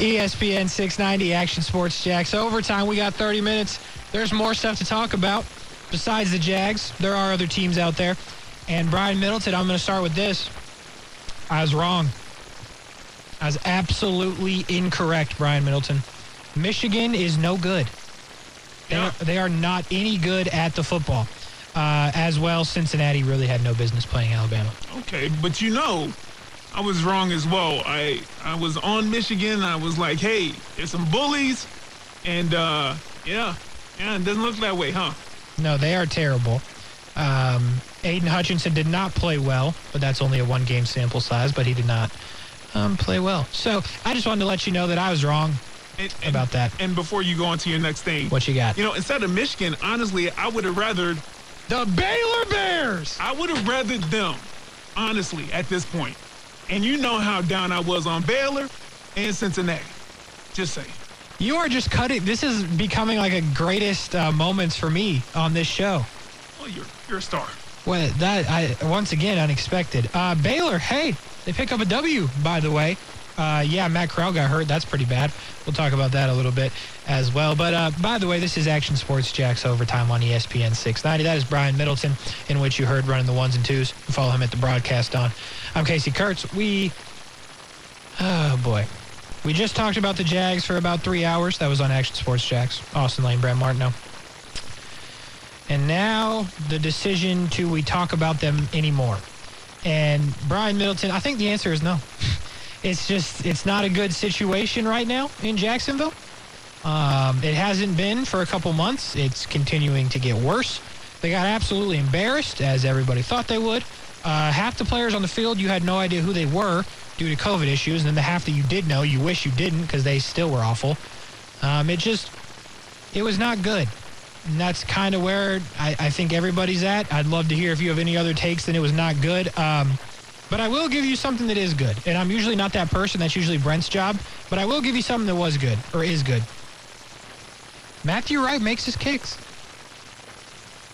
ESPN 690 Action Sports Jax. Overtime, we got 30 minutes. There's more stuff to talk about besides the Jags. There are other teams out there. And Brian Middleton, I'm going to start with this. I was wrong. I was absolutely incorrect, Brian Middleton. Michigan is no good. They, Yeah. are, they are not any good at the football. Uh, as well, Cincinnati really had no business playing Alabama. Okay, but you know, I was wrong as well. I I was on Michigan. I was like, hey, there's some bullies, and uh, yeah, yeah, it doesn't look that way, huh? No, they are terrible. Um, Aidan Hutchinson did not play well, but that's only a one game sample size, but he did not um, play well. So I just wanted to let you know that I was wrong And, and- about that. And before you go on to your next thing, What you got? you know, instead of Michigan, honestly, I would have rather The Baylor Bears! I would have rather them, honestly, at this point. And you know how down I was on Baylor and Cincinnati. Just saying. You are just cutting. This is becoming like a greatest uh, moments for me on this show. Well, you're you're a star. Well, that I once again unexpected. Uh, Baylor, hey, they pick up a W. By the way, uh, yeah, Matt Corral got hurt. That's pretty bad. We'll talk about that a little bit as well. But uh, by the way, this is Action Sports Jax overtime on ESPN 690. That is Brian Middleton, in which you heard running the ones and twos. Follow him at the broadcast on. I'm Casey Kurtz. We, oh boy. We just talked about the Jags for about three hours. That was on Action Sports Jax. Austin Lane, Brad Martineau. And now the decision to we talk about them anymore. And Brian Middleton, I think the answer is no. It's just it's not a good situation right now in Jacksonville. Um, it hasn't been for a couple months. It's continuing to get worse. They got absolutely embarrassed, as everybody thought they would. Uh, half the players on the field, you had no idea who they were due to COVID issues, and then the half that you did know, you wish you didn't because they still were awful. Um, it just, it was not good. And that's kind of where I, I think everybody's at. I'd love to hear if you have any other takes than it was not good. Um, but I will give you something that is good. And I'm usually not that person. That's usually Brent's job. But I will give you something that was good or is good. Matthew Wright makes his kicks.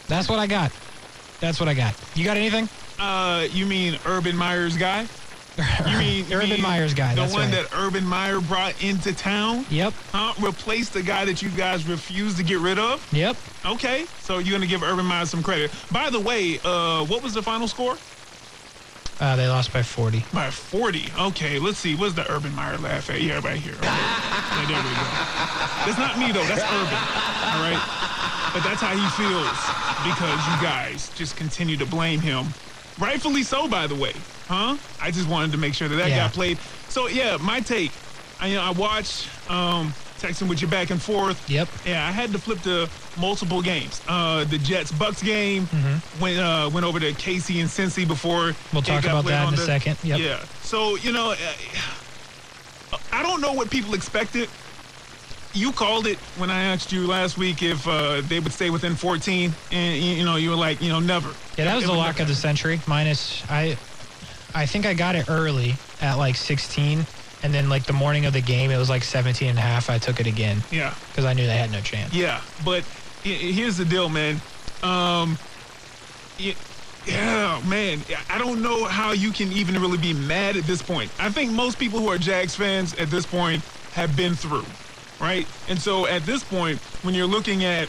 That's what I got. That's what I got. You got anything? Uh, you mean Urban Meyer's guy? You mean Urban mean Meyer's guy, The one right. that Urban Meyer brought into town? Yep. Huh? Replaced the guy that you guys refused to get rid of? Yep. Okay, so you're gonna give Urban Meyer some credit. By the way, uh, what was the final score? Uh, they lost by 40. By 40. Okay, let's see. What's the Urban Meyer laugh at? Yeah, right here. Okay. Yeah, there we go. That's not me though. That's Urban. All right. But that's how he feels because you guys just continue to blame him. Rightfully so, by the way. Huh? I just wanted to make sure that that Yeah. got played. So yeah, my take. I, you know, I watched um, texting with you back and forth. Yep. Yeah, I had to flip to multiple games. Uh, the Jets Bucs game went uh, went over to Casey and Cincy before. Mm-hmm. We'll talk about that in a the- second. Yep. Yeah. So you know, uh, I don't know what people expected. You called it when I asked you last week if uh, they would stay within 14, and you know you were like, you know, never. Yeah, that was It the lock of the century. Minus, I, I think I got it early at like 16, and then like the morning of the game, it was like 17 and a half. I took it again Yeah. because I knew they had no chance. Yeah, but here's the deal, man. Um, yeah, man. I don't know how you can even really be mad at this point. I think most people who are Jags fans at this point have been through, right? And so at this point, when you're looking at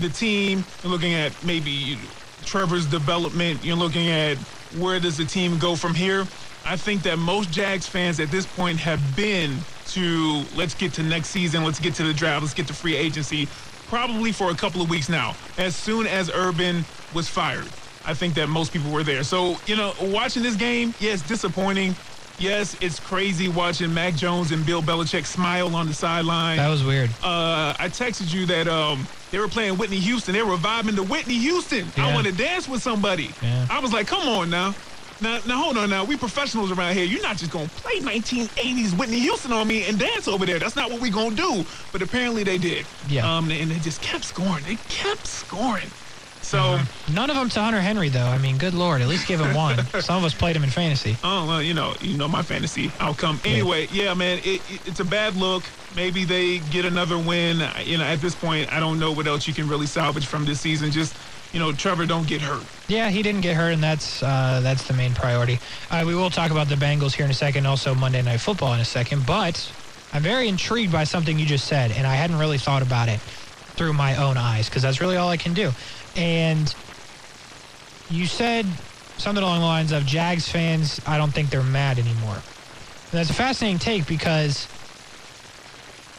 the team, you're looking at maybe Trevor's development, you're looking at where does the team go from here. I think that most Jags fans at this point have been to let's get to next season, let's get to the draft, let's get to free agency, probably for a couple of weeks now. As soon as Urban was fired, I think that most people were there. So, you know, watching this game, yes, disappointing. Yes, it's crazy watching Mac Jones and Bill Belichick smile on the sideline That was weird. uh, I texted you that um, they were playing Whitney Houston. They were vibing to Whitney Houston. I want to dance with somebody. Yeah. I was like, come on now. Now, now hold on now. We professionals around here. You're not just going to play 1980s Whitney Houston on me and dance over there. That's not what we're going to do. But apparently they did. Yeah. Um, and they just kept scoring. They kept scoring. So, None of them to Hunter Henry, though. I mean, good lord, at least give him one. Some of us played him in fantasy. oh, well, you know, you know my fantasy outcome. Anyway, yeah, man, it, it, it's a bad look. Maybe they get another win. You know, at this point, I don't know what else you can really salvage from this season. Just, you know, Trevor don't get hurt. Yeah, he didn't get hurt, and that's uh, that's the main priority. Uh, we will talk about the Bengals here in a second, also Monday Night Football in a second. But I'm very intrigued by something you just said, and I hadn't really thought about it through my own eyes because that's really all I can do. And you said something along the lines of Jags fans, I don't think they're mad anymore. And that's a fascinating take because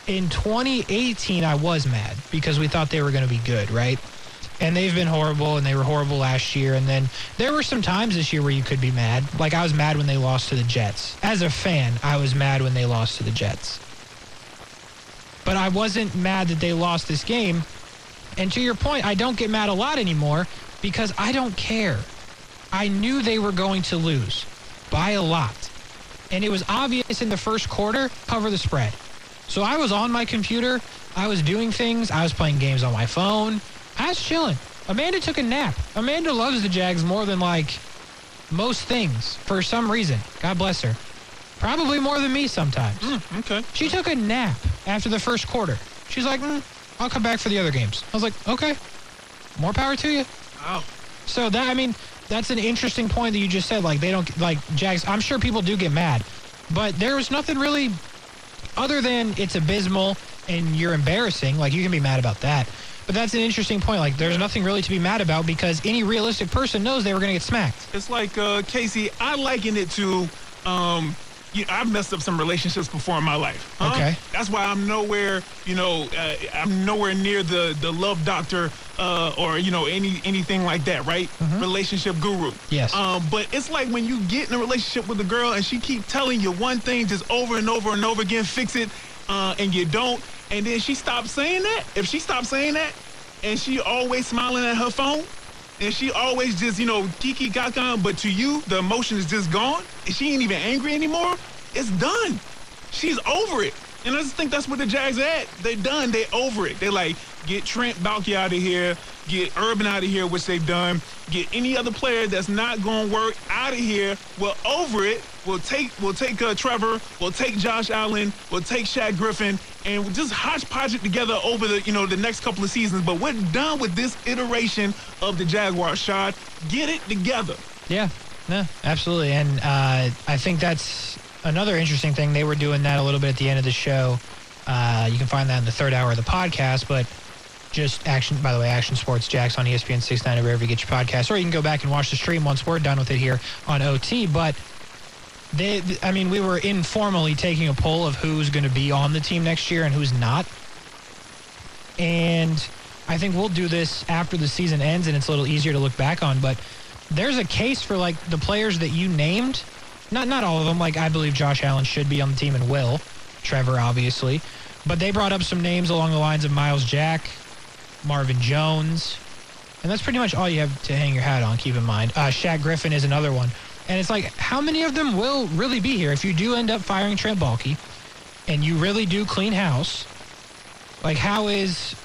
in 2018, I was mad because we thought they were going to be good, right? And they've been horrible, and they were horrible last year. And then there were some times this year where you could be mad. Like I was mad when they lost to the Jets. As a fan, I was mad when they lost to the Jets. But I wasn't mad that they lost this game. And to your point, I don't get mad a lot anymore because I don't care. I knew they were going to lose by a lot. And it was obvious in the first quarter, cover the spread. So I was on my computer. I was doing things. I was playing games on my phone. I was chilling. Amanda took a nap. Amanda loves the Jags more than like most things for some reason. God bless her. Probably more than me sometimes. Mm, okay. She took a nap after the first quarter. She's like, mm, I'll come back for the other games. I was like, okay, more power to you. Wow. So that I mean, that's an interesting point that you just said. Like they don't like Jags. I'm sure people do get mad, but there was nothing really other than it's abysmal and you're embarrassing. Like you can be mad about that. But that's an interesting point. Like there's nothing really to be mad about because any realistic person knows they were going to get smacked. It's like uh, Casey. I liken it to. Um, you know, I've messed up some relationships before in my life. huh? Okay. That's why I'm nowhere. You know, uh, I'm nowhere near the the love doctor uh, or you know any anything like that. Right? Relationship guru. Yes. Um, but it's like when you get in a relationship with a girl and she keep telling you one thing just over and over and over again, fix it, uh, and you don't, and then she stops saying that. If she stops saying that, and she always smiling at her phone, and she always just, you know, kiki kaka, but to you, the emotion is just gone, and she ain't even angry anymore, it's done. She's over it. And I just think that's what the Jags are at. They're done. They're over it. They're like, get Trent Baalke out of here, get Urban out of here, which they've done, get any other player that's not going to work out of here. We're over it. We'll take we'll take uh, Trevor, we'll take Josh Allen, we'll take Shaq Griffin, and we'll just hodgepodge it together over the you know the next couple of seasons. But we're done with this iteration of the Jaguars. Shad, get it together. Yeah, no, absolutely. And uh, I think that's another interesting thing. They were doing that a little bit at the end of the show. Uh, you can find that in the third hour of the podcast, but just action, by the way, Action Sports Jax on ESPN 69 or wherever you get your podcast, or you can go back and watch the stream once we're done with it here on OT. But they, I mean, we were informally taking a poll of who's going to be on the team next year and who's not. And I think we'll do this after the season ends and it's a little easier to look back on. But there's a case for like the players that you named. Not not all of them. Like I believe Josh Allen should be on the team and will. Trevor obviously, but they brought up some names along the lines of Myles Jack, Marvin Jones, and that's pretty much all you have to hang your hat on. Keep in mind, uh, Shaq Griffin is another one. And it's like, how many of them will really be here if you do end up firing Trent Baalke, and you really do clean house? Like, how is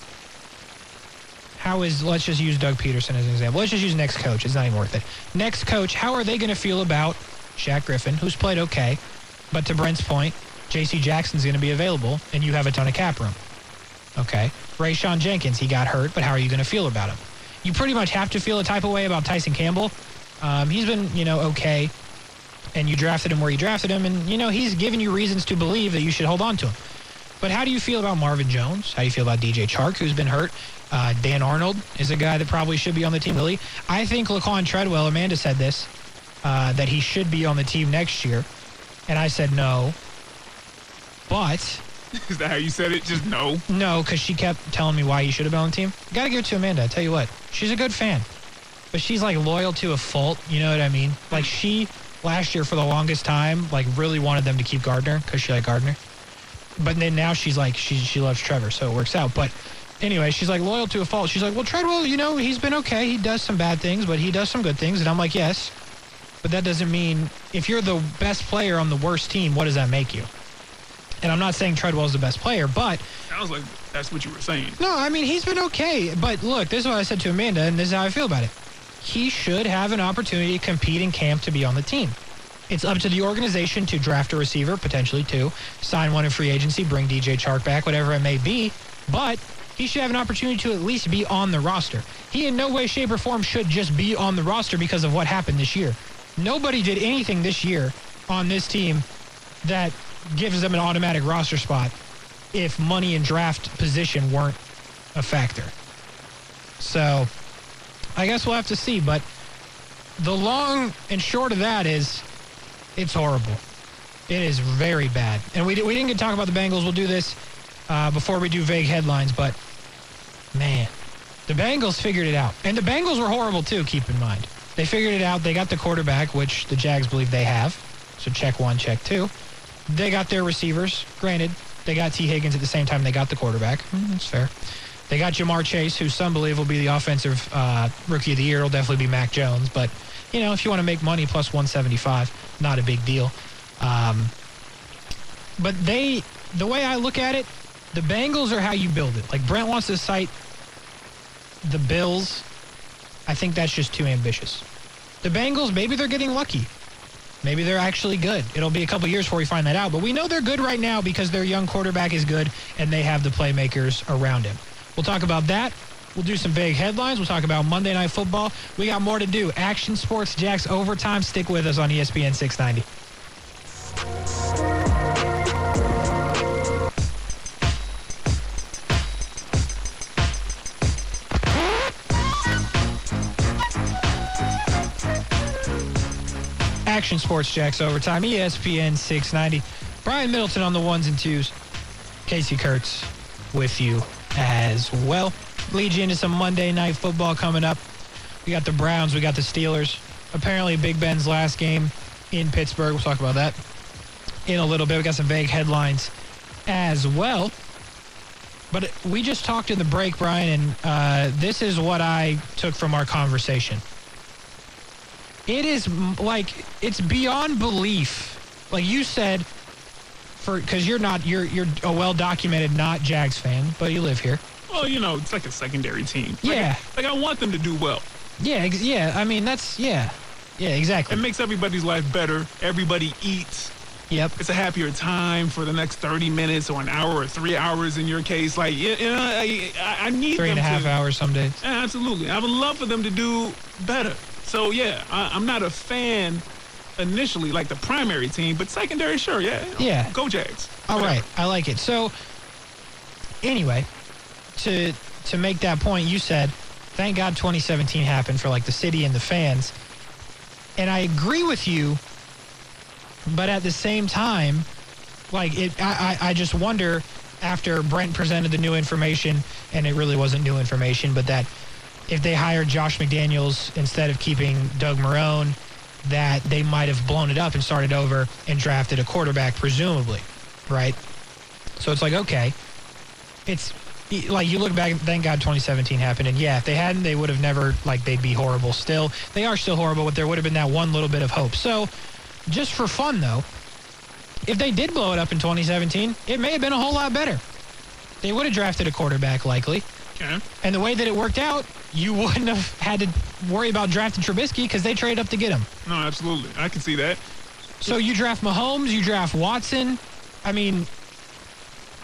how is let's just use Doug Pederson as an example. Let's just use next coach. It's not even worth it. Next coach, how are they going to feel about Shaq Griffin, who's played okay, but to Brent's point, J.C. Jackson's going to be available, and you have a ton of cap room. Okay, Rayshawn Jenkins, he got hurt, but how are you going to feel about him? You pretty much have to feel a type of way about Tyson Campbell. Um, he's been, you know, okay, and you drafted him where you drafted him, and you know he's given you reasons to believe that you should hold on to him. But how do you feel about Marvin Jones? How do you feel about DJ Chark, who's been hurt? Uh, Dan Arnold is a guy that probably should be on the team. Really, I think Laquon Treadwell. Amanda said this uh, that he should be on the team next year, and I said no. But Is that how you said it? Just no. no, because she kept telling me why he should have been on the team. Got to give it to Amanda. I tell you what, she's a good fan, but she's like loyal to a fault. You know what I mean? Like she last year for the longest time, like really wanted them to keep Gardner because she liked Gardner. But then now she's like she she loves Trevor, so it works out. But anyway, she's like loyal to a fault. She's like, well, Treadwell, you know, he's been okay. He does some bad things, but he does some good things. And I'm like, yes, but that doesn't mean if you're the best player on the worst team, what does that make you? And I'm not saying Treadwell's the best player, but Sounds like that's what you were saying. no, I mean he's been okay. But look, this is what I said to Amanda, and this is how I feel about it. He should have an opportunity to compete in camp to be on the team. It's up to the organization to draft a receiver, potentially two, sign one in free agency, bring DJ Chark back, whatever it may be. But he should have an opportunity to at least be on the roster. He in no way, shape, or form should just be on the roster because of what happened this year. Nobody did anything this year on this team that gives them an automatic roster spot if money and draft position weren't a factor. So I guess we'll have to see. But the long and short of that is it's horrible. It is very bad. And we, we didn't get to talk about the Bengals. We'll do this uh, before we do vague headlines. But man, the Bengals figured it out. And the Bengals were horrible too, keep in mind. They figured it out. They got the quarterback, which the Jags believe they have. So check one, check two. They got their receivers. Granted, they got Tee Higgins at the same time they got the quarterback. Mm, that's fair. They got Ja'Marr Chase, who some believe will be the offensive uh, rookie of the year. It'll definitely be Mac Jones. But, you know, if you want to make money plus 175, not a big deal. Um, but they, the way I look at it, the Bengals are how you build it. Like Brent wants to cite the Bills. I think that's just too ambitious. The Bengals, maybe they're getting lucky. Maybe they're actually good. It'll be a couple years before we find that out. But we know they're good right now because their young quarterback is good and they have the playmakers around him. We'll talk about that. We'll do some vague headlines. We'll talk about Monday Night Football. We got more to do. Action Sports Jax Overtime. Stick with us on ESPN 690. Sports Jax Overtime, ESPN 690. Brian Middleton on the ones and twos. Casey Kurtz with you as well. Lead you into some Monday night football coming up. We got the Browns, we got the Steelers. Apparently, Big Ben's last game in Pittsburgh. We'll talk about that in a little bit. We got some vague headlines as well. But we just talked in the break, Brian, and uh, this is what I took from our conversation. It is like it's beyond belief. Like you said, for because you're not you're you're a well documented not Jags fan, but you live here. Well, you know, it's like a secondary team. Like, Yeah. Like I want them to do well. Yeah, ex- yeah. I mean that's yeah, yeah, exactly. It makes everybody's life better. Everybody eats. Yep. It's a happier time for the next 30 minutes or an hour or three hours in your case. Like, you know, I, I I need Three and a half to, hours some days. Absolutely. I would love for them to do better. So, yeah, I, I'm not a fan initially, like the primary team, but secondary, sure, yeah. Yeah. Go Jags. All Whatever. right, I like it. So, anyway, to to make that point, you said, thank God 2017 happened for like the city and the fans, and I agree with you. But at the same time, like it, I, I, I just wonder after Brent presented the new information, and it really wasn't new information, but that if they hired Josh McDaniels instead of keeping Doug Marrone, that they might have blown it up and started over and drafted a quarterback, presumably, right? So it's like, okay, it's like you look back, and thank God 2017 happened. And yeah, if they hadn't, they would have never, like, they'd be horrible still. They are still horrible, but there would have been that one little bit of hope. So just for fun, though, if they did blow it up in 2017, it may have been a whole lot better. They would have drafted a quarterback, likely. Okay. And the way that it worked out, you wouldn't have had to worry about drafting Trubisky because they traded up to get him. No, absolutely. I can see that. So you draft Mahomes, you draft Watson. I mean,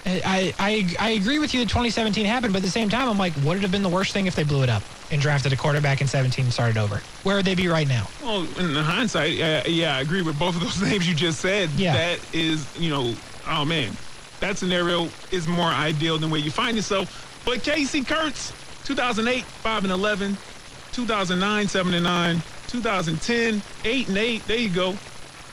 I, I I agree with you that 2017 happened, but at the same time, I'm like, would it have been the worst thing if they blew it up and drafted a quarterback in 17 and started over? Where would they be right now? Well, in hindsight, uh, yeah, I agree with both of those names you just said. Yeah. That is, you know, oh man, that scenario is more ideal than where you find yourself. But Casey Kurtz, 2008, 5 and 11, 2009, 7 and 9, 2010, 8 and 8. There you go.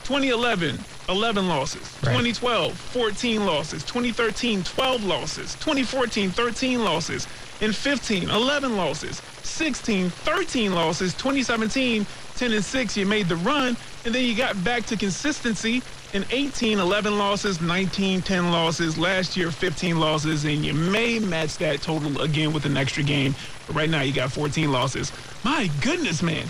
2011, 11 losses. Right. 2012, 14 losses. 2013, 12 losses. 2014, 13 losses. And 15, 11 losses. 16, 13 losses. 2017, 10 and 6. You made the run, and then you got back to consistency. In 18, 11 losses. 19, 10 losses. Last year, 15 losses, and you may match that total again with an extra game. But right now, you got 14 losses. My goodness, man.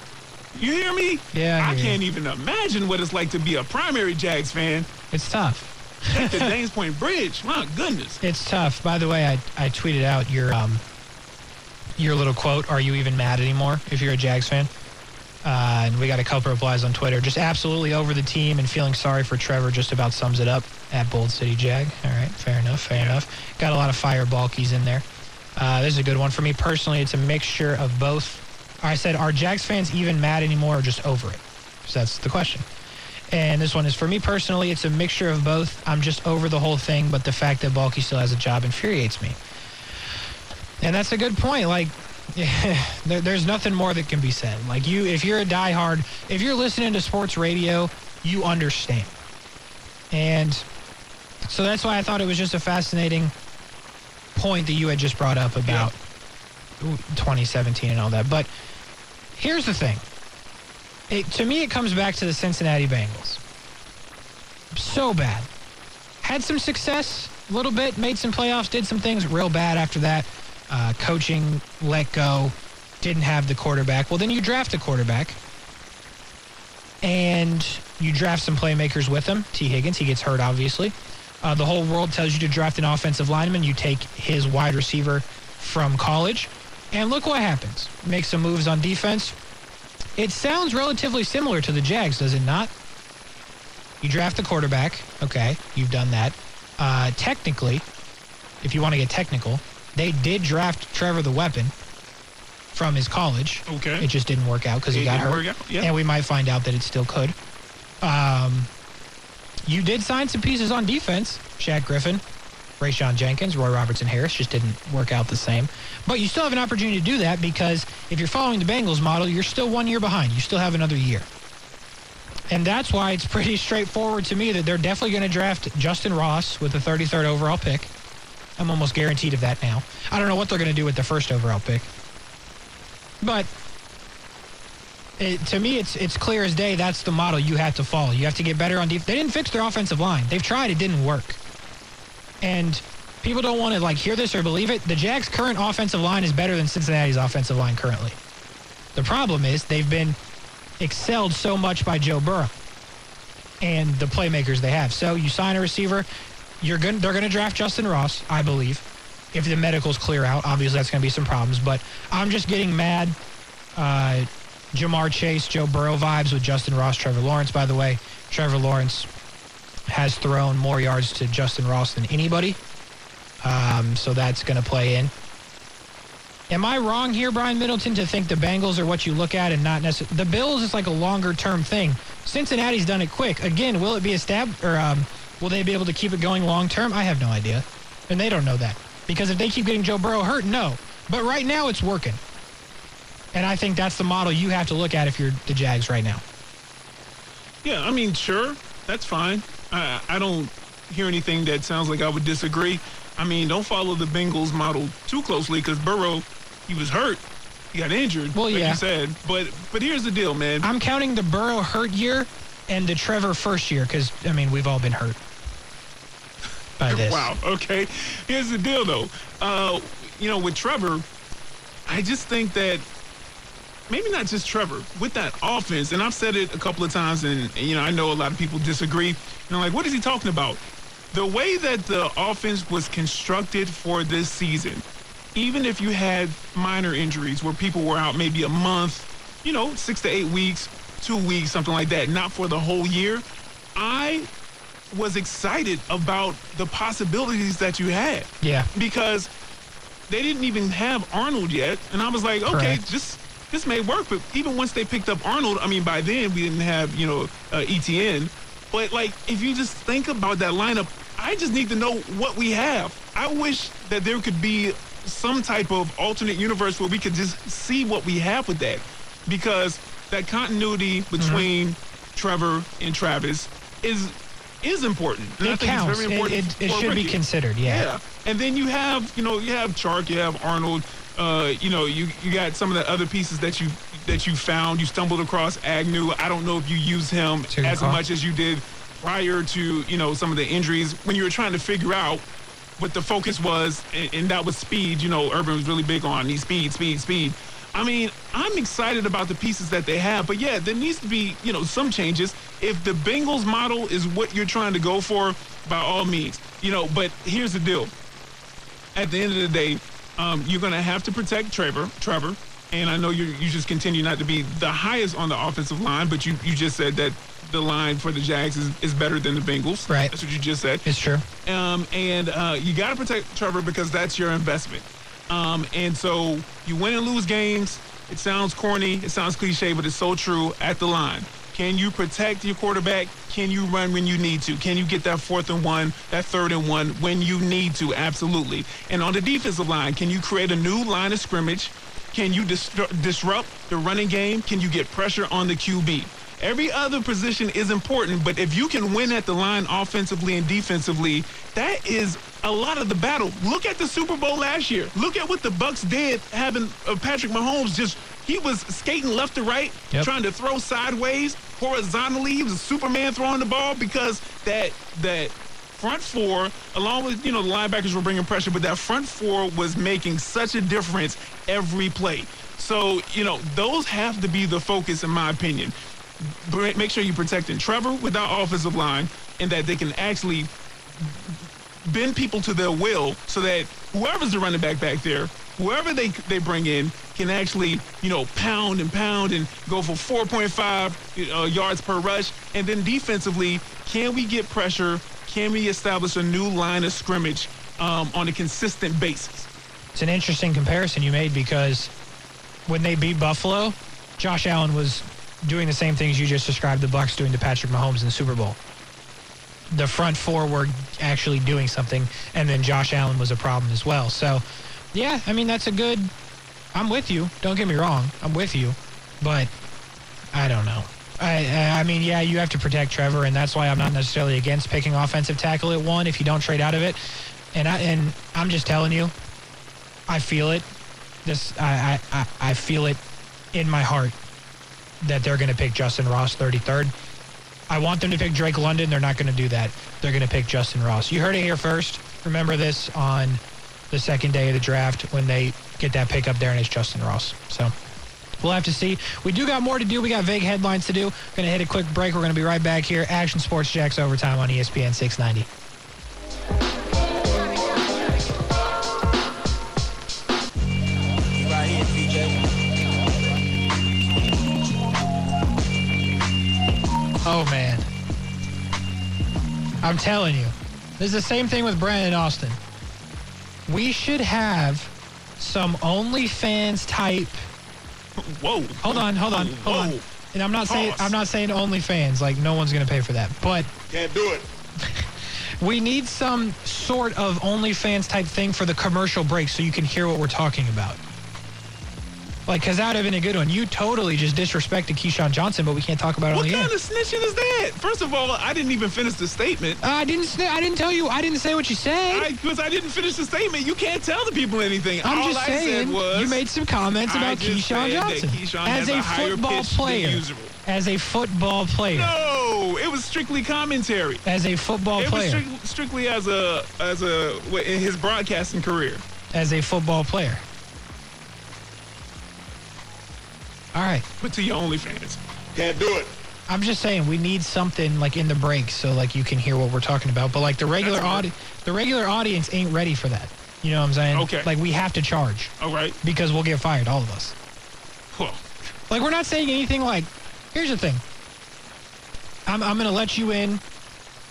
You hear me? Yeah, I I, can't even imagine what it's like to be a primary Jags fan It's tough. at the Dames Point Bridge. My goodness. It's tough. By the way, I, I tweeted out your um your little quote. Are you even mad anymore? If you're a Jags fan, uh, and we got a couple of replies on Twitter. Just absolutely over the team and feeling sorry for Trevor. Just about sums it up. At Bold City Jag. All right, fair enough. Fair enough. Got a lot of fire Baalkes in there. Uh, this is a good one for me personally. It's a mixture of both. I said, are Jags fans even mad anymore or just over it? So that's the question. And this one is for me personally, it's a mixture of both. I'm just over the whole thing, but the fact that Baalke still has a job infuriates me. And that's a good point. Like, there, there's nothing more that can be said. Like you, if you're a diehard, if you're listening to sports radio, you understand. And so that's why I thought it was just a fascinating point that you had just brought up about yeah. 2017 and all that. But here's the thing. It, to me, it comes back to the Cincinnati Bengals. So bad. Had some success a little bit, made some playoffs, did some things real bad after that. Uh, coaching let go, didn't have the quarterback. Well, then you draft a quarterback and you draft some playmakers with him. Tee Higgins, he gets hurt, obviously. Uh, the whole world tells you to draft an offensive lineman. You take his wide receiver from college. And look what happens. Make some moves on defense. It sounds relatively similar to the Jags, does it not? You draft the quarterback. Okay, you've done that. Uh, technically, if you want to get technical, they did draft Trevor the Weapon from his college. Okay. It just didn't work out because he got hurt. Yeah. And we might find out that it still could. Um, you did sign some pieces on defense. Shaq Griffin, Rayshawn Jenkins, Roy Robertson Harris just didn't work out the same. But you still have an opportunity to do that because if you're following the Bengals model, you're still one year behind. You still have another year. And that's why it's pretty straightforward to me that they're definitely going to draft Justyn Ross with the 33rd overall pick. I'm almost guaranteed of that now. I don't know what they're going to do with the first overall pick. But it, to me, it's it's clear as day. That's the model you have to follow. You have to get better on defense. They didn't fix their offensive line. They've tried. It didn't work. And people don't want to like hear this or believe it. The Jags' current offensive line is better than Cincinnati's offensive line currently. The problem is they've been excelled so much by Joe Burrow and the playmakers they have. So you sign a receiver, you're going they're going to draft Justyn Ross, I believe. If the medicals clear out, obviously that's going to be some problems. But I'm just getting mad. Uh, Ja'Marr Chase, Joe Burrow vibes with Justyn Ross, Trevor Lawrence. By the way, Trevor Lawrence has thrown more yards to Justyn Ross than anybody. Um, so that's going to play in. Am I wrong here, Brian Middleton, to think the Bengals are what you look at and not necessarily the Bills is like a longer term thing. Cincinnati's done it quick. Again, will it be a stab or um, will they be able to keep it going long term? I have no idea, and they don't know that because if they keep getting Joe Burrow hurt, no. But right now, it's working, and I think that's the model you have to look at if you're the Jags right now. Yeah, I mean, sure, that's fine. I, I don't hear anything that sounds like I would disagree. I mean, don't follow the Bengals model too closely because Burrow, he was hurt. He got injured, well, like yeah. you said. But but here's the deal, man. I'm counting the Burrow hurt year and the Trevor first year because, I mean, we've all been hurt by this. wow, okay. Here's the deal, though. Uh, you know, with Trevor, I just think that maybe not just Trevor, with that offense, and I've said it a couple of times, and, you know, I know a lot of people disagree. And I'm like, what is he talking about? The way that the offense was constructed for this season, even if you had minor injuries where people were out maybe a month, you know, six to eight weeks, two weeks, something like that, not for the whole year, I was excited about the possibilities that you had. Yeah. Because they didn't even have Arnold yet. And I was like, okay, Correct. just this may work. But even once they picked up Arnold, I mean, by then we didn't have, you know, uh, ETN. But like, if you just think about that lineup, I just need to know what we have. I wish that there could be some type of alternate universe where we could just see what we have with that. Because that continuity between Mm-hmm. Trevor and Travis is is important. And It counts. important. It, it, it should be considered, yeah. Yeah, and then you have, you know, you have Chark, you have Arnold. Uh, you know, you you got some of the other pieces that you that you found. You stumbled across Agnew. I don't know if you use him as much as you did prior to you know some of the injuries when you were trying to figure out what the focus was, and, and that was speed. You know, Urban was really big on these speed, speed, speed. I mean, I'm excited about the pieces that they have, but yeah, there needs to be, you know, some changes. If the Bengals model is what you're trying to go for, by all means, you know, but here's the deal. At the end of the day, um, you're going to have to protect Trevor, Trevor, and I know you you just continue not to be the highest on the offensive line, but you, you just said that the line for the Jags is, is better than the Bengals. Right. That's what you just said. It's true. Um, and uh, you got to protect Trevor because that's your investment. Um, and so you win and lose games. It sounds corny, it sounds cliche, but it's so true at the line. Can you protect your quarterback? Can you run when you need to? Can you get that fourth and one, that third and one when you need to? Absolutely. And on the defensive line, can you create a new line of scrimmage? Can you dis- disrupt the running game? Can you get pressure on the QB? Every other position is important, but if you can win at the line offensively and defensively, that is a lot of the battle. Look at the Super Bowl last year. Look at what the Bucs did having uh, Patrick Mahomes just he was skating left to right, Yep. trying to throw sideways, horizontally. He was a Superman throwing the ball because that that front four, along with you know the linebackers were bringing pressure, but that front four was making such a difference every play. So you know those have to be the focus, in my opinion. Make sure you're protecting Trevor with our offensive line, and that they can actually bend people to their will so that whoever's the running back back there, whoever they they bring in, can actually you know pound and pound and go for 4.5 uh, yards per rush. And then defensively, can we get pressure? Can we establish a new line of scrimmage um, on a consistent basis? It's an interesting comparison you made because when they beat Buffalo, Josh Allen was doing the same things you just described the Bucs doing to Patrick Mahomes in the Super Bowl. The front four were actually doing something, and then Josh Allen was a problem as well. So, yeah, I mean that's a good. I'm with you. Don't get me wrong. I'm with you, but I don't know. I, I mean, yeah, you have to protect Trevor, and that's why I'm not necessarily against picking offensive tackle at one if you don't trade out of it. And I and I'm just telling you, I feel it. This I, I, I feel it in my heart that they're going to pick Justyn Ross 33rd. I want them to pick Drake London. They're not going to do that. They're going to pick Justyn Ross. You heard it here first. Remember this on the second day of the draft when they get that pick up there and it's Justyn Ross. So we'll have to see. We do got more to do. We got vague headlines to do. Going to hit a quick break. We're going to be right back here. Action Sports Jax overtime on ESPN 690. I'm telling you. This is the same thing with Brandon Austin. We should have some OnlyFans type. Whoa! Hold on, hold on, hold on. Whoa. And I'm not saying. I'm not saying OnlyFans like no one's gonna pay for that, but Can't do it. we need some sort of OnlyFans type thing for the commercial break so you can hear what we're talking about. Like, cause that would have been a good one. You totally just disrespected Keyshawn Johnson, but we can't talk about it What kind of snitching is that? First of all, I didn't even finish the statement. I didn't. Say, I didn't tell you. I didn't say what you said. Because I, didn't finish the statement. You can't tell the people anything. I'm all just I saying was you made some comments about Keyshawn Johnson Keyshawn as a a football player. As a football player. No, it was strictly commentary. As a football It was player. strict, strictly as a as a in his broadcasting career. As a football player. All right. But to your OnlyFans, Can't do it. I'm just saying we need something like in the breaks so like you can hear what we're talking about. But like the regular That's audi- the regular audience ain't ready for that. You know what I'm saying? Okay. Like we have to charge all right. because we'll get fired, all of us. Well, Like we're not saying anything like here's the thing. I'm I'm gonna let you in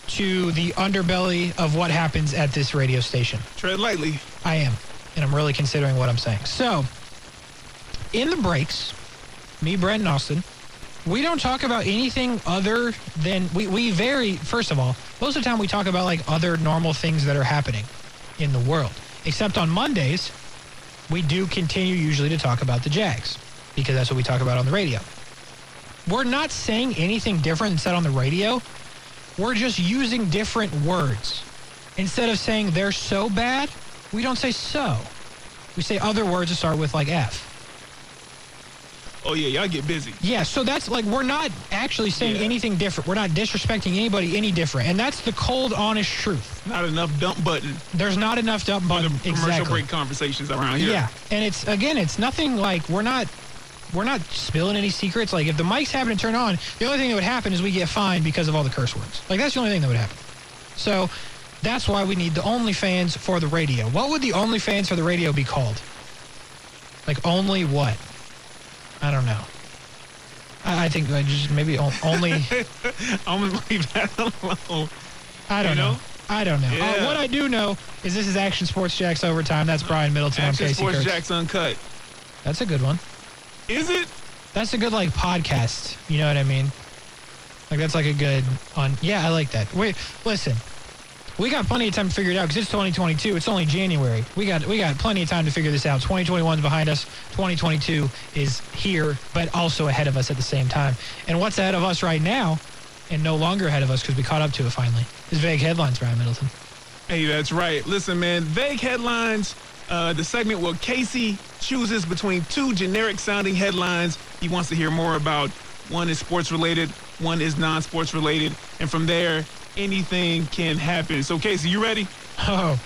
to the underbelly of what happens at this radio station. tread lightly. I am. And I'm really considering what I'm saying. So, in the breaks, me, Brent, Austin, we don't talk about anything other than we, we very first of all, most of the time we talk about like other normal things that are happening in the world. Except on Mondays, we do continue usually to talk about the Jags because that's what we talk about on the radio. We're not saying anything different than said on the radio. We're just using different words. Instead of saying they're so bad, we don't say so. We say other words that start with like F. Oh yeah, y'all get busy. Yeah, so that's like we're not actually saying Yeah. anything different. We're not disrespecting anybody any different. And that's the cold, honest truth. Not enough dump button There's not enough dump for the commercial Exactly. break conversations around here. Yeah, and it's again, it's nothing like we're not we're not spilling any secrets. Like if the mics happen to turn on, the only thing that would happen is we get fined because of all the curse words. Like that's the only thing that would happen. So that's why we need the OnlyFans for the radio. What would the OnlyFans for the radio be called? Like only what? I don't know. I, I think I just maybe o- only. I'm gonna leave that alone. I don't You know? know. I don't know. Uh, Yeah. what I do know is this is Action Sports Jacks overtime. That's Brian Middleton. I'm Action Casey Sports Kurtz. Jacks Uncut. That's a good one. Is it? That's a good like podcast. You know what I mean? Like that's like a good on. Yeah, I like that. Wait, listen. We got plenty of time to figure it out because it's 2022. It's only January. We got we got plenty of time to figure this out. 2021 is behind us. 2022 is here, but also ahead of us at the same time. And what's ahead of us right now, and no longer ahead of us because we caught up to it finally, is vague headlines, Brian Middleton. Hey, that's right. Listen, man, vague headlines. Uh, the segment where Casey chooses between two generic sounding headlines he wants to hear more about. One is sports related, one is non sports related. And from there, anything can happen. So, Casey, you ready? Oh,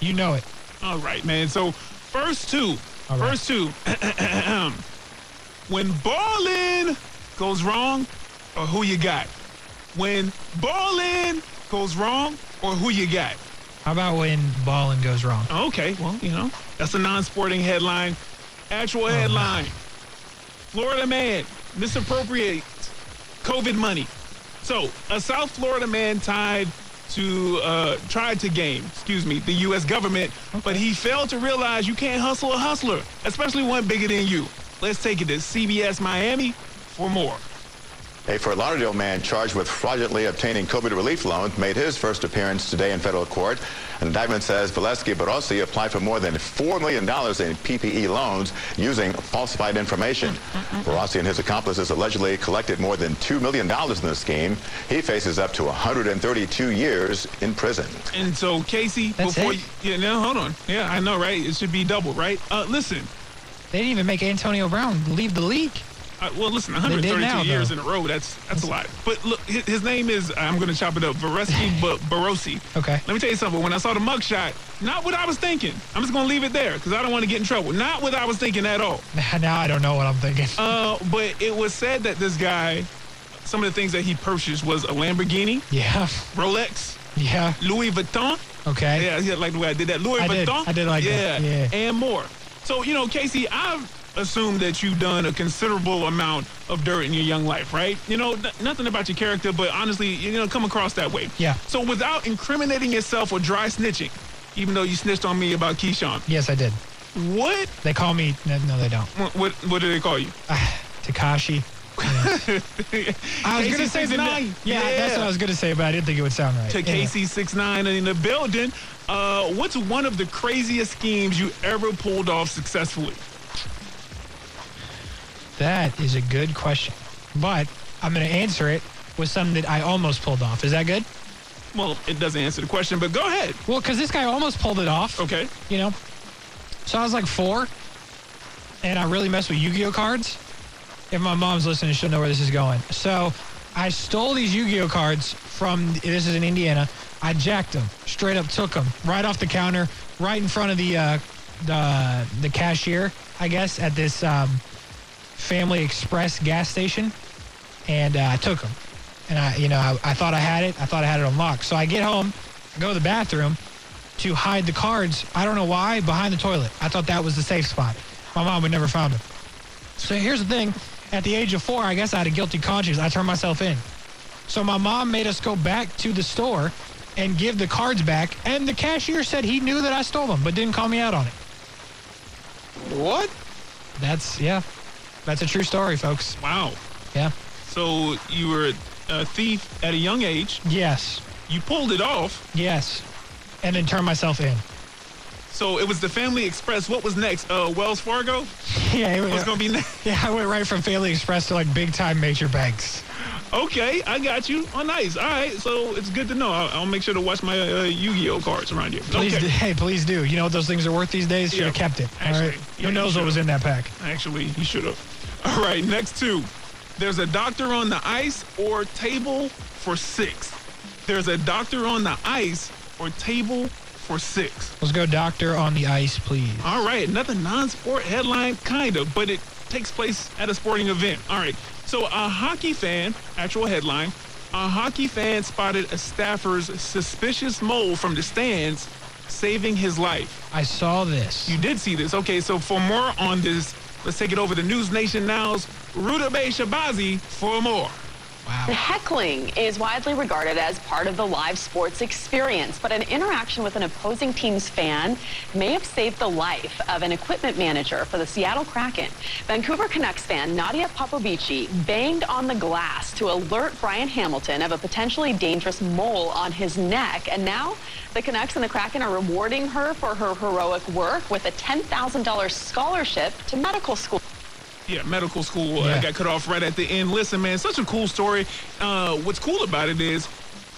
you know it. All right, man. So, first two. Right. First two. when balling goes wrong, or who you got? When balling goes wrong, or who you got? How about when balling goes wrong? Okay, well, you know, that's a non-sporting headline. Actual oh, headline. Florida man misappropriates COVID money. So, a South Florida man tied to uh, tried to game, excuse me, the U.S. government, but he failed to realize you can't hustle a hustler, especially one bigger than you. Let's take it to CBS Miami for more. A Fort Lauderdale man charged with fraudulently obtaining COVID relief loans made his first appearance today in federal court. An indictment says Valesky Barossi applied for more than $4 million in PPP loans using falsified information. Barossi and his accomplices allegedly collected more than $2 million in the scheme. He faces up to 132 years in prison. And so, Casey, That's before it? you, yeah, no, hold on. Yeah, I know, right? It should be double, right? Uh, listen, They didn't even make Antonio Brown leave the league. Uh, well, listen, 132 now, years though. in a row, that's that's a lot. But look, his, his name is, I'm going to chop it up, Vareski Barossi. Okay. Let me tell you something. When I saw the mugshot, not what I was thinking. I'm just going to leave it there because I don't want to get in trouble. Not what I was thinking at all. Now I don't know what I'm thinking. Uh, but it was said that this guy, some of the things that he purchased was a Lamborghini, yeah. Rolex, Yeah. Louis Vuitton. Okay. Yeah, yeah, like the way I did that. Louis I did. Vuitton. I did like yeah, that. Yeah. and more. So you know, Casey, I've assumed that you've done a considerable amount of dirt in your young life, right? You know, n- nothing about your character, but honestly, you know, come across that way. Yeah. So without incriminating yourself or dry snitching, even though you snitched on me about Keyshawn, Yes, I did. what They call me. No, no, they don't. what what, what do they call you? Tekashi. I was gonna say the 6'9". Yeah, that's what I was gonna say, but I didn't think it would sound right. to Anyway. Casey six nine in the building. Uh, what's one of the craziest schemes you ever pulled off successfully? That is a good question, but I'm gonna answer it with something that I almost pulled off. Is that good? Well, it doesn't answer the question, but go ahead. Well, because this guy almost pulled it off. Okay. You know, so I was like four, and I really messed with Yu-Gi-Oh cards. If my mom's listening, she'll know where this is going. So I stole these Yu-Gi-Oh cards from. This is in Indiana. I jacked them, straight up took them right off the counter, right in front of the uh, the the cashier, I guess, at this um, Family Express gas station, and uh, I took them. And I, you know, I, I thought I had it. I thought I had it unlocked. So I get home, go to the bathroom to hide the cards. I don't know why behind the toilet. I thought that was the safe spot. My mom would never found them. So here's the thing: at the age of four, I guess I had a guilty conscience. I turned myself in. So my mom made us go back to the store and give the cards back. And the cashier said he knew that I stole them, but didn't call me out on it. What? That's yeah, that's a true story, folks. Wow. Yeah. So you were a thief at a young age. Yes. You pulled it off. Yes. And then turned myself in. So it was the Family Express. What was next? Uh, Wells Fargo. Yeah. It, What's gonna be next? yeah. I went right from Family Express to like big time major banks. Okay, I got you. Oh, nice. All right. So it's good to know. I'll, I'll make sure to watch my uh, Yu-Gi-Oh cards around here. Please, okay. do, hey, please do. You know what those things are worth these days? Should Yeah. have kept it. all Actually, right. yeah, Who knows what was in that pack? Actually, you should have. All right. Next two. There's a doctor on the ice or table for six. There's a doctor on the ice or table for six. Let's go, doctor on the ice, please. All right, another non-sport headline, kind of, but it takes place at a sporting event. All right, so a hockey fan, actual headline, a hockey fan spotted a staffer's suspicious mole from the stands, saving his life. I saw this. You did see this. Okay, so for more on this, let's take it over to News Nation Now's Rudabeh Shahbazi for more. And heckling is widely regarded as part of the live sports experience, but an interaction with an opposing team's fan may have saved the life of an equipment manager for the Seattle Kraken. Vancouver Canucks fan Nadia Popovici banged on the glass to alert Brian Hamilton of a potentially dangerous mole on his neck, and now the Canucks and the Kraken are rewarding her for her heroic work with a $10,000 scholarship to medical school. Yeah, medical school uh, Yeah. got cut off right at the end. Listen, man, such a cool story. Uh, what's cool about it is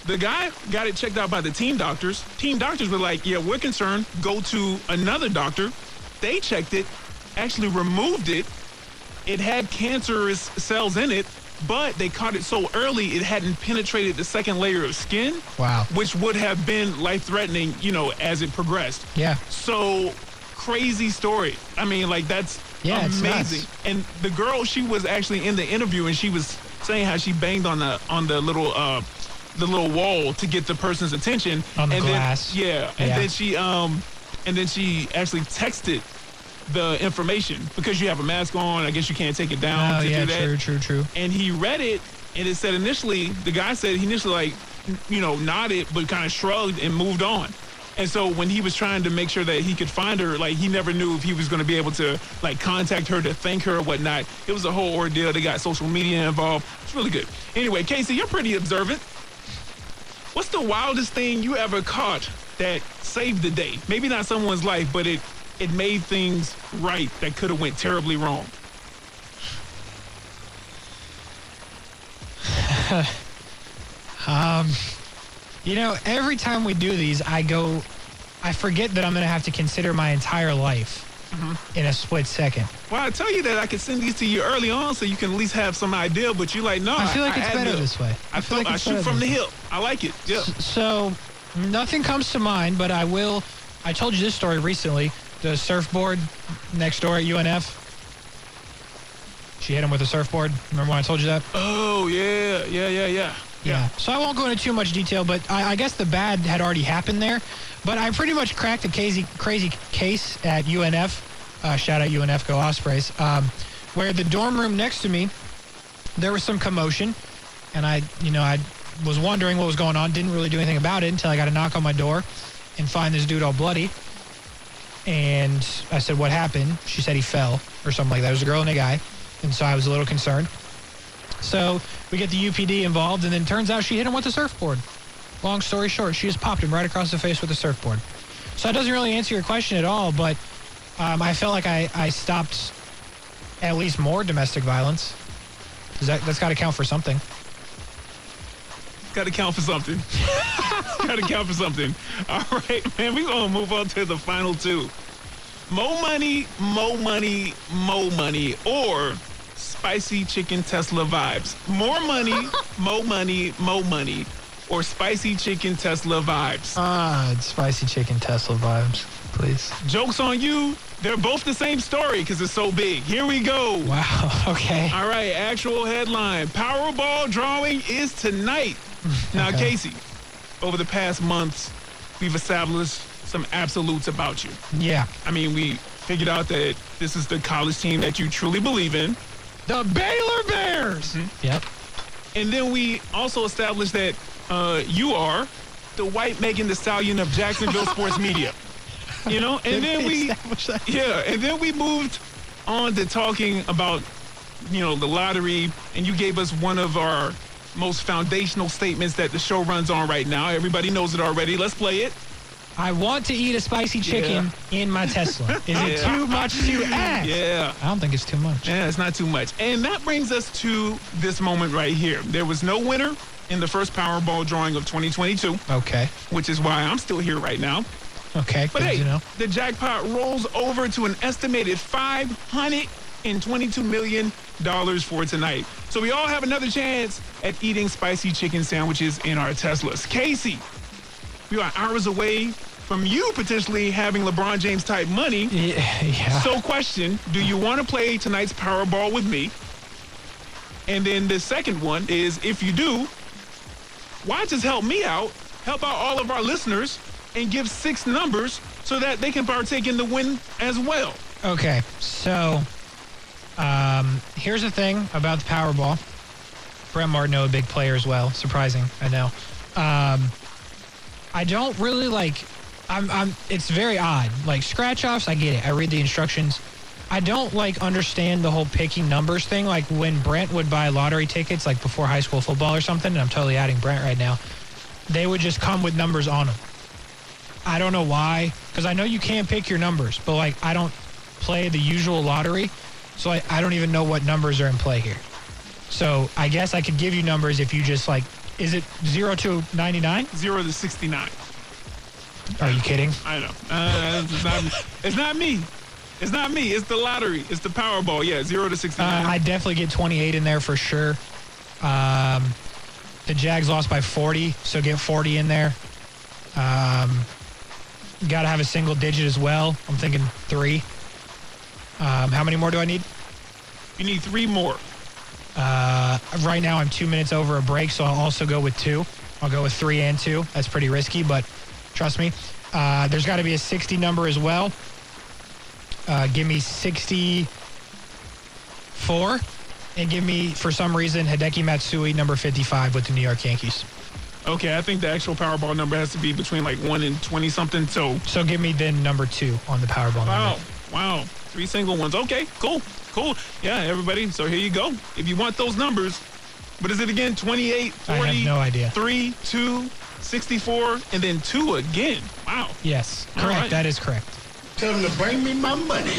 the guy got it checked out by the team doctors. Team doctors were like, yeah, we're concerned. Go to another doctor. They checked it, actually removed it. It had cancerous cells in it, but they caught it so early it hadn't penetrated the second layer of skin. Wow. Which would have been life-threatening, you know, as it progressed. Yeah. So crazy story. I mean, like that's Yeah, it's amazing. And the girl, she was actually in the interview, and she was saying how she banged on the on the little uh the little wall to get the person's attention. On the and glass. Then, yeah, and Yeah. then she um and then she actually texted the information because you have a mask on. I guess you can't take it down Oh, to yeah, do that true, true, true. and he read it and it said initially the guy said he initially like you know nodded but kind of shrugged and moved on and so when he was trying to make sure that he could find her like he never knew if he was going to be able to like contact her to thank her or whatnot. It was a whole ordeal. They got social media involved. It's really good. Anyway casey you're pretty observant. What's the wildest thing you ever caught that saved the day? Maybe not someone's life but it it made things right that could have went terribly wrong um, You know, every time we do these, I go, I forget that I'm going to have to consider my entire life Mm-hmm. in a split second. Well, I tell you that I could send these to you early on so you can at least have some idea, but you're like, no. I feel like it's better ad-lib. this way. I, I feel feel like I shoot from the this hip. I like it. Yeah. So, nothing comes to mind, but I will. I told you this story recently. The surfboard next door at UNF. She hit him with a surfboard. Remember when I told you that? Oh, yeah, yeah, yeah, yeah. Yeah. So I won't go into too much detail, but I, I guess the bad had already happened there. But I pretty much cracked a crazy, crazy case at UNF. Uh, shout out UNF, go Ospreys. Um, where the dorm room next to me, there was some commotion, and I, you know, I was wondering what was going on. Didn't really do anything about it until I got a knock on my door, and find this dude all bloody. And I said, "What happened?" She said he fell or something like that. It was a girl and a guy, and so I was a little concerned. So we get the UPD involved, and then turns out she hit him with a surfboard. Long story short, she just popped him right across the face with a surfboard. So that doesn't really answer your question at all, but um, I felt like I, I stopped at least more domestic violence. That, that's got to count for something. Got to count for something. Got to count for something. All right, man, we're going to move on to the final two. Mo money, mo money, mo money, or spicy chicken Tesla vibes. More money, mo money, mo money, or spicy chicken Tesla vibes. Ah, it's spicy chicken Tesla vibes, please. Joke's on you. They're both the same story because it's so big. Here we go. Wow. Okay. All right, actual headline. Powerball drawing is tonight. Now, Okay. Casey, over the past months, we've established some absolutes about you. Yeah. I mean, we figured out that this is the college team that you truly believe in. The Baylor Bears. Yep. And then we also established that uh, you are the white Megan Thee Stallion of Jacksonville sports media. You know, and then we Yeah, and then we moved on to talking about, you know, the lottery, and you gave us one of our most foundational statements that the show runs on right now. Everybody knows it already. Let's play it. I want to eat a spicy chicken in my Tesla. Is it too much to ask? Yeah. I don't think it's too much. Yeah, it's not too much. And that brings us to this moment right here. There was no winner in the first Powerball drawing of 2022, Okay. which is why I'm still here right now. Okay. But hey, to know. the jackpot rolls over to an estimated $522 million for tonight. So we all have another chance at eating spicy chicken sandwiches in our Teslas. Casey, we are hours away from you potentially having LeBron James type money. Yeah. yeah. So, question Do you want to play tonight's Powerball with me? And then the second one is if you do, why just help me out, help out all of our listeners, and give six numbers so that they can partake in the win as well? Okay, so um, here's the thing about the Powerball. Brent Martineau, a big player as well. Surprising, I know. Um, I don't really like. I'm. I'm. It's very odd. Like scratch offs, I get it. I read the instructions. I don't like understand the whole picking numbers thing. Like when Brent would buy lottery tickets, like before high school football or something. And I'm totally adding Brent right now. They would just come with numbers on them. I don't know why, because I know you can pick your numbers, but like I don't play the usual lottery, so I, I don't even know what numbers are in play here. So I guess I could give you numbers if you just like, is it zero to ninety nine? Zero to 69. Are you kidding? I know. Uh, it's, not, it's not me. It's not me. It's the lottery. It's the Powerball. Yeah, zero to 69. Uh, I definitely get twenty eight in there for sure. Um, the Jags lost by forty, so get forty in there. Um, got to have a single digit as well. I'm thinking three. Um, how many more do I need? you need three more. Uh, right now, I'm two minutes over a break, so I'll also go with two. I'll go with three and two. That's pretty risky, but trust me. Uh, there's got to be a 60 number as well. Uh, give me 64. And give me, for some reason, Hideki Matsui, number 55 with the New York Yankees. Okay, I think the actual Powerball number has to be between like 1 and 20 something. So, So give me then number two on the Powerball wow. number. Wow. Three single ones. Okay, cool. Cool. Yeah, everybody. So here you go. If you want those numbers, what is it again? 28, I 40, have no idea. 3, 2, 64, and then 2 again. Wow. Yes, correct. right. That is correct. Tell them to bring me my money.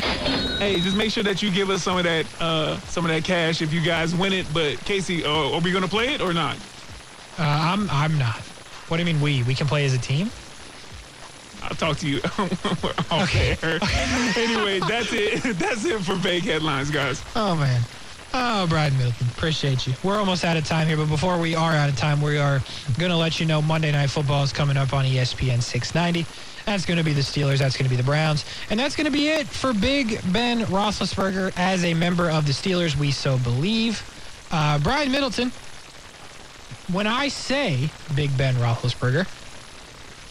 Hey, just make sure that you give us some of that uh, some of that cash if you guys win it. But Casey, uh, are we going to play it or not? Uh, I'm, I'm not. What do you mean we? We can play as a team? I'll talk to you off air. anyway, that's it. That's it for fake Headlines, guys. Oh man. Oh, Brian Middleton, appreciate you. We're almost out of time here, but before we are out of time, we are going to let you know Monday Night Football is coming up on ESPN 690. That's going to be the Steelers. That's going to be the Browns. And that's going to be it for Big Ben Roethlisberger as a member of the Steelers. We so believe. Uh, Brian Middleton, when I say Big Ben Roethlisberger,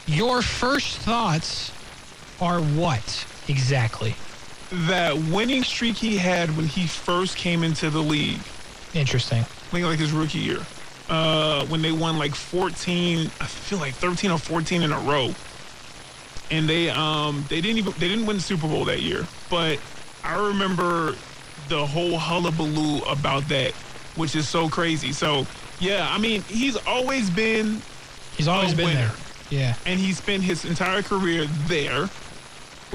your first thoughts are what exactly? That winning streak he had when he first came into the league, Interesting. I think like his rookie year, uh, when they won like 14, I feel like 13 or 14 in a row, and they um they didn't even they didn't win the Super Bowl that year, but I remember the whole hullabaloo about that, which is so crazy. So yeah, I mean he's always been He's always been there. Yeah. and he spent his entire career there.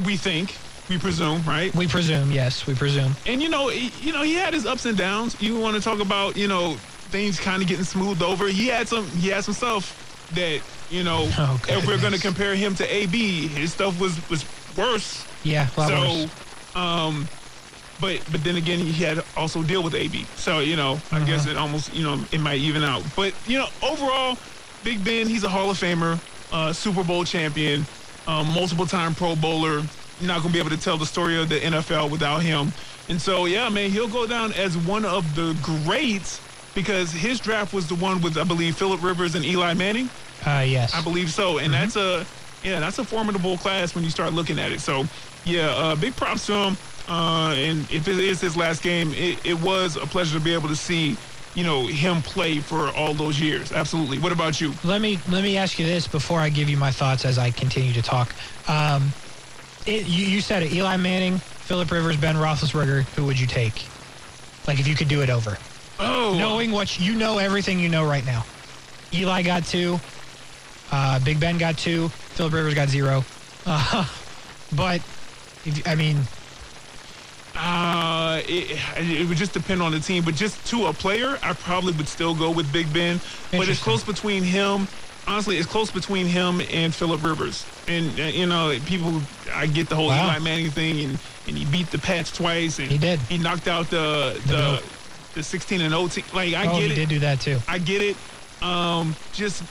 We think, we presume, right? We presume, yes, we presume. And you know, he, you know, he had his ups and downs. You want to talk about, you know, things kind of getting smoothed over. He had some, he had some stuff that, you know, Oh, if we're going to compare him to AB, his stuff was was worse. Yeah, so, worse. um, but but then again, he had also deal with AB. So you know, I guess Uh-huh. it almost you know it might even out. But you know, overall, Big Ben, he's a Hall of Famer, uh, Super Bowl champion, um, multiple time Pro Bowler. You're not gonna be able to tell the story of the NFL without him. And so yeah, man, he'll go down as one of the greats because his draft was the one with I believe Philip Rivers and Eli Manning. Uh, yes. I believe so, and that's a yeah, that's a formidable class when you start looking at it. So yeah, uh, big props to him. Uh, and if it is his last game, it, it was a pleasure to be able to see, you know, him play for all those years. Absolutely. What about you? Let me let me ask you this before I give you my thoughts as I continue to talk. Um, it, you, you said it: Eli Manning, Philip Rivers, Ben Roethlisberger. Who would you take? Like if you could do it over, Oh, knowing what you know, everything you know right now. Eli got two. Uh, Big Ben got two. Philip Rivers got zero. Uh, but if, I mean, Uh, it, it would just depend on the team, but just to a player, I probably would still go with Big Ben. But it's close between him. Honestly, it's close between him and Philip Rivers. And uh, you know, people, I get the whole Wow. Eli Manning thing, and, and he beat the Pats twice, and He did. He knocked out the The the the 16 and 0 team. Like I oh, get he it. did do that too. I get it. Um, just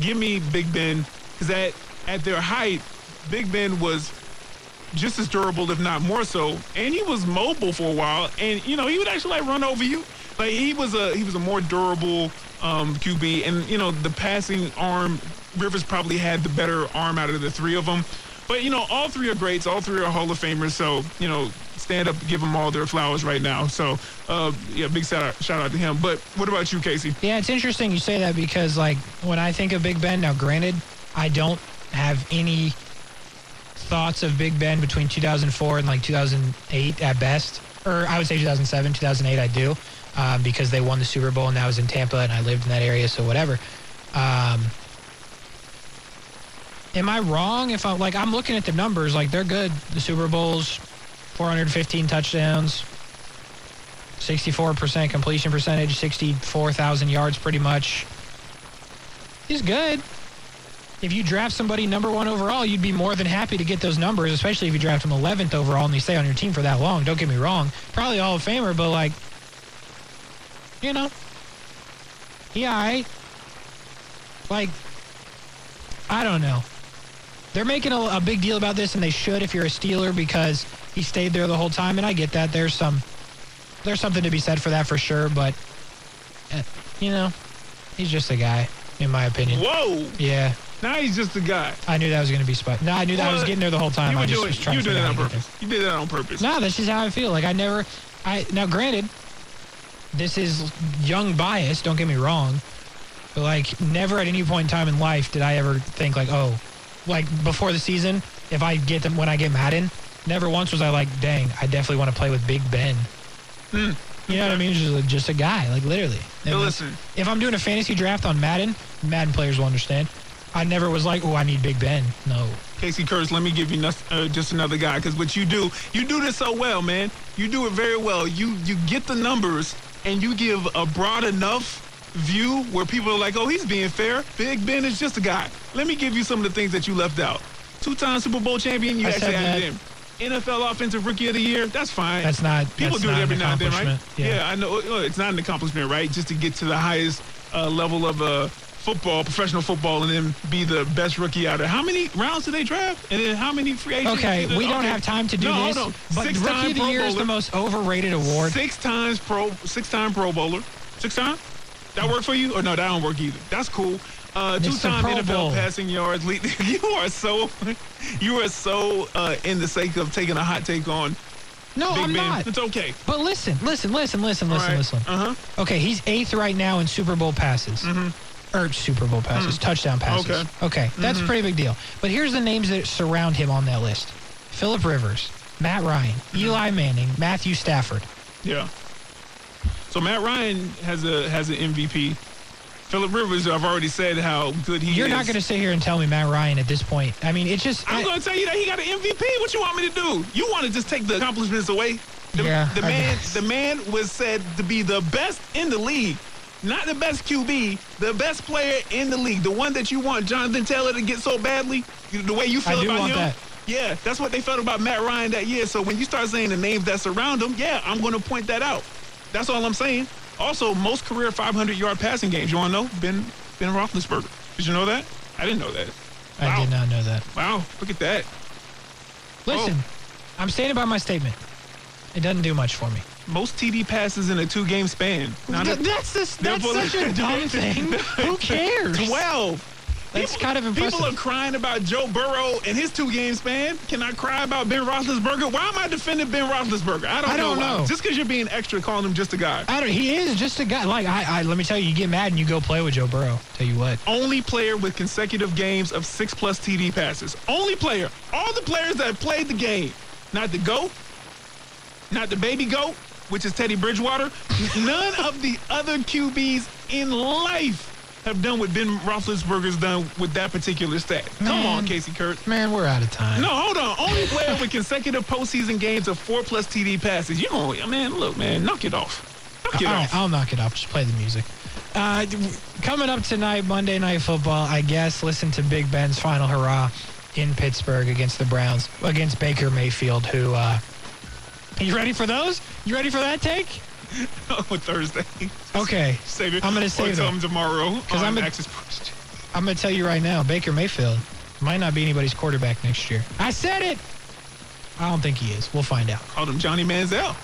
give me Big Ben because at at their height, Big Ben was just as durable, if not more so, and he was mobile for a while. And you know, he would actually like run over you. Like he was a he was a more durable um, QB, and you know the passing arm. Rivers probably had the better arm out of the three of them. But you know, all three are greats. All three are Hall of Famers. So you know, stand up, give them all their flowers right now. So, uh, yeah, big shout out, shout out to him. But what about you, Casey? Yeah, it's interesting you say that because, like, when I think of Big Ben, now granted, I don't have any thoughts of Big Ben between 2004 and like 2008 at best. Or I would say 2007, 2008, I do, um, because they won the Super Bowl and that was in Tampa and I lived in that area, so whatever. Um, am I wrong if I'm like, I'm looking at the numbers, like, they're good. The Super Bowls, 415 touchdowns, 64% completion percentage, 64,000 yards pretty much. He's good. If you draft somebody number one overall, you'd be more than happy to get those numbers, especially if you draft him 11th overall and they stay on your team for that long. Don't get me wrong. Probably Hall of Famer, but like, you know, he all right. Like, I don't know. They're making a, a big deal about this, and they should if you're a Steeler because he stayed there the whole time, and I get that. There's some, there's something to be said for that for sure, but, eh, you know, he's just a guy, in my opinion. Whoa! Yeah. Now he's just a guy. I knew that was going to be spot. No, I knew that I was getting there the whole time. You I just was trying you to did that on how to get purpose. You did that on purpose. No, that's just how I feel. Like I never. I now, granted, this is young bias. Don't get me wrong, but like never at any point in time in life did I ever think like, oh, like before the season, if I get them when I get Madden, never once was I like, dang, I definitely want to play with Big Ben. Hmm. You know what I mean? Just, just a guy, like literally. Listen. If I'm doing a fantasy draft on Madden, Madden players will understand. I never was like, oh, I need Big Ben. No. Casey Kurtz, let me give you uh, just another guy because what you do, you do this so well, man. You do it very well. You you get the numbers and you give a broad enough view where people are like, oh, he's being fair. Big Ben is just a guy. Let me give you some of the things that you left out. Two-time Super Bowl champion, you I actually added in. NFL Offensive Rookie of the Year, that's fine. That's not- People that's do not it every now and then, right? accomplishment. Yeah. I know. uh, It's not an accomplishment, right? Just to get to the highest uh, level of uh, football, professional football, and then be the best rookie out there. How many rounds did they draft? And then how many free agents? Okay, we don't okay. have time to do no, this, hold on. but Rookie Six-time of the Pro Year is the most overrated award. Six times pro, six time Pro Bowler, six time. That work for you? Or no, that don't work either. That's cool. Uh, two time Pro NFL Bowl. passing yards lead. You are so, you are so uh, in the sake of taking a hot take on No, Big I'm Ben. not. It's okay. But listen, listen, listen, listen, All listen, right. listen. Uh huh. Okay, he's eighth right now in Super Bowl passes. Or Super Bowl passes, touchdown passes. Mm-hmm. Okay. Okay, that's a pretty big deal. But here's the names that surround him on that list Philip Rivers, Matt Ryan, Mm-hmm. Eli Manning, Matthew Stafford. Yeah. So Matt Ryan has a has an MVP. Philip Rivers, I've already said how good he is. You're not going to sit here and tell me Matt Ryan at this point. I mean, it's just. I'm going to tell you that he got an MVP. What you want me to do? You want to just take the accomplishments away? The, Yeah, the man, the man was said to be the best in the league, not the best QB, the best player in the league, the one that you want Jonathan Taylor to get so badly. The way you feel do about want him. that. Yeah, that's what they felt about Matt Ryan that year. So when you start saying the names that surround him, yeah, I'm going to point that out. That's all I'm saying. Also, most career 500 yard passing games. You want to know? Ben Ben Roethlisberger. Did you know that? I didn't know that. I did not know that. Wow, look at that. Listen, oh. I'm standing by my statement. It doesn't do much for me. Most TD passes in a two game span. Not Th- that's this, that's such a dumb thing. Who cares? 12. That's People- kind of impressive. People are crying about Joe Burrow and his two game span. Can I cry about Ben Roethlisberger? Why am I defending Ben Roethlisberger? I don't, I don't why. know. Just because you're being extra calling him just a guy. I don't. He is just a guy. Like I, I, let me tell you, you get mad and you go play with Joe Burrow. Tell you what. Only player with consecutive games of six plus TD passes. Only player. All the players that have played the game. Not the GOAT, not the baby GOAT, which is Teddy Bridgewater. None of the other QBs in life have done what Ben Roethlisberger's done with that particular stat. Come Man. on, Casey Kurtz. Man, we're out of time. No, hold on. Only player with consecutive postseason games of four plus TD passes. You know, man, look, man, knock it off. Knock it All off. right, I'll knock it off. Just play the music. Uh, coming up tonight, Monday Night Football, I guess, listen to Big Ben's final hurrah in Pittsburgh against the Browns, against Baker Mayfield, who, uh, you ready for those? You ready for that take? on Thursday. Okay. Save it. I'm gonna Or save them tomorrow Because I'm Access Post. I'm going to tell you right now, Baker Mayfield might not be anybody's quarterback next year. I said it. I don't think he is. We'll find out. Called him Johnny Manziel.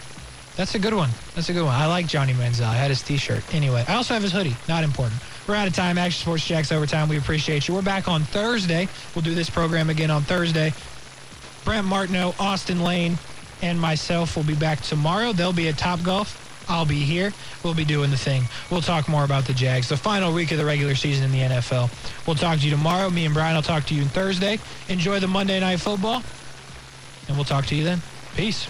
That's a good one. That's a good one. I like Johnny Manziel. I had his T-shirt. Anyway, I also have his hoodie. Not important. We're out of time. Action Sports Jax overtime. We appreciate you. We're back on Thursday. We'll do this program again on Thursday. Brent Martineau, Austin Lane, and myself will be back tomorrow. They'll be at Topgolf. I'll be here. We'll be doing the thing. We'll talk more about the Jags, the final week of the regular season in the NFL. We'll talk to you tomorrow. Me and Brian will talk to you on Thursday. Enjoy the Monday Night Football, and we'll talk to you then. Peace.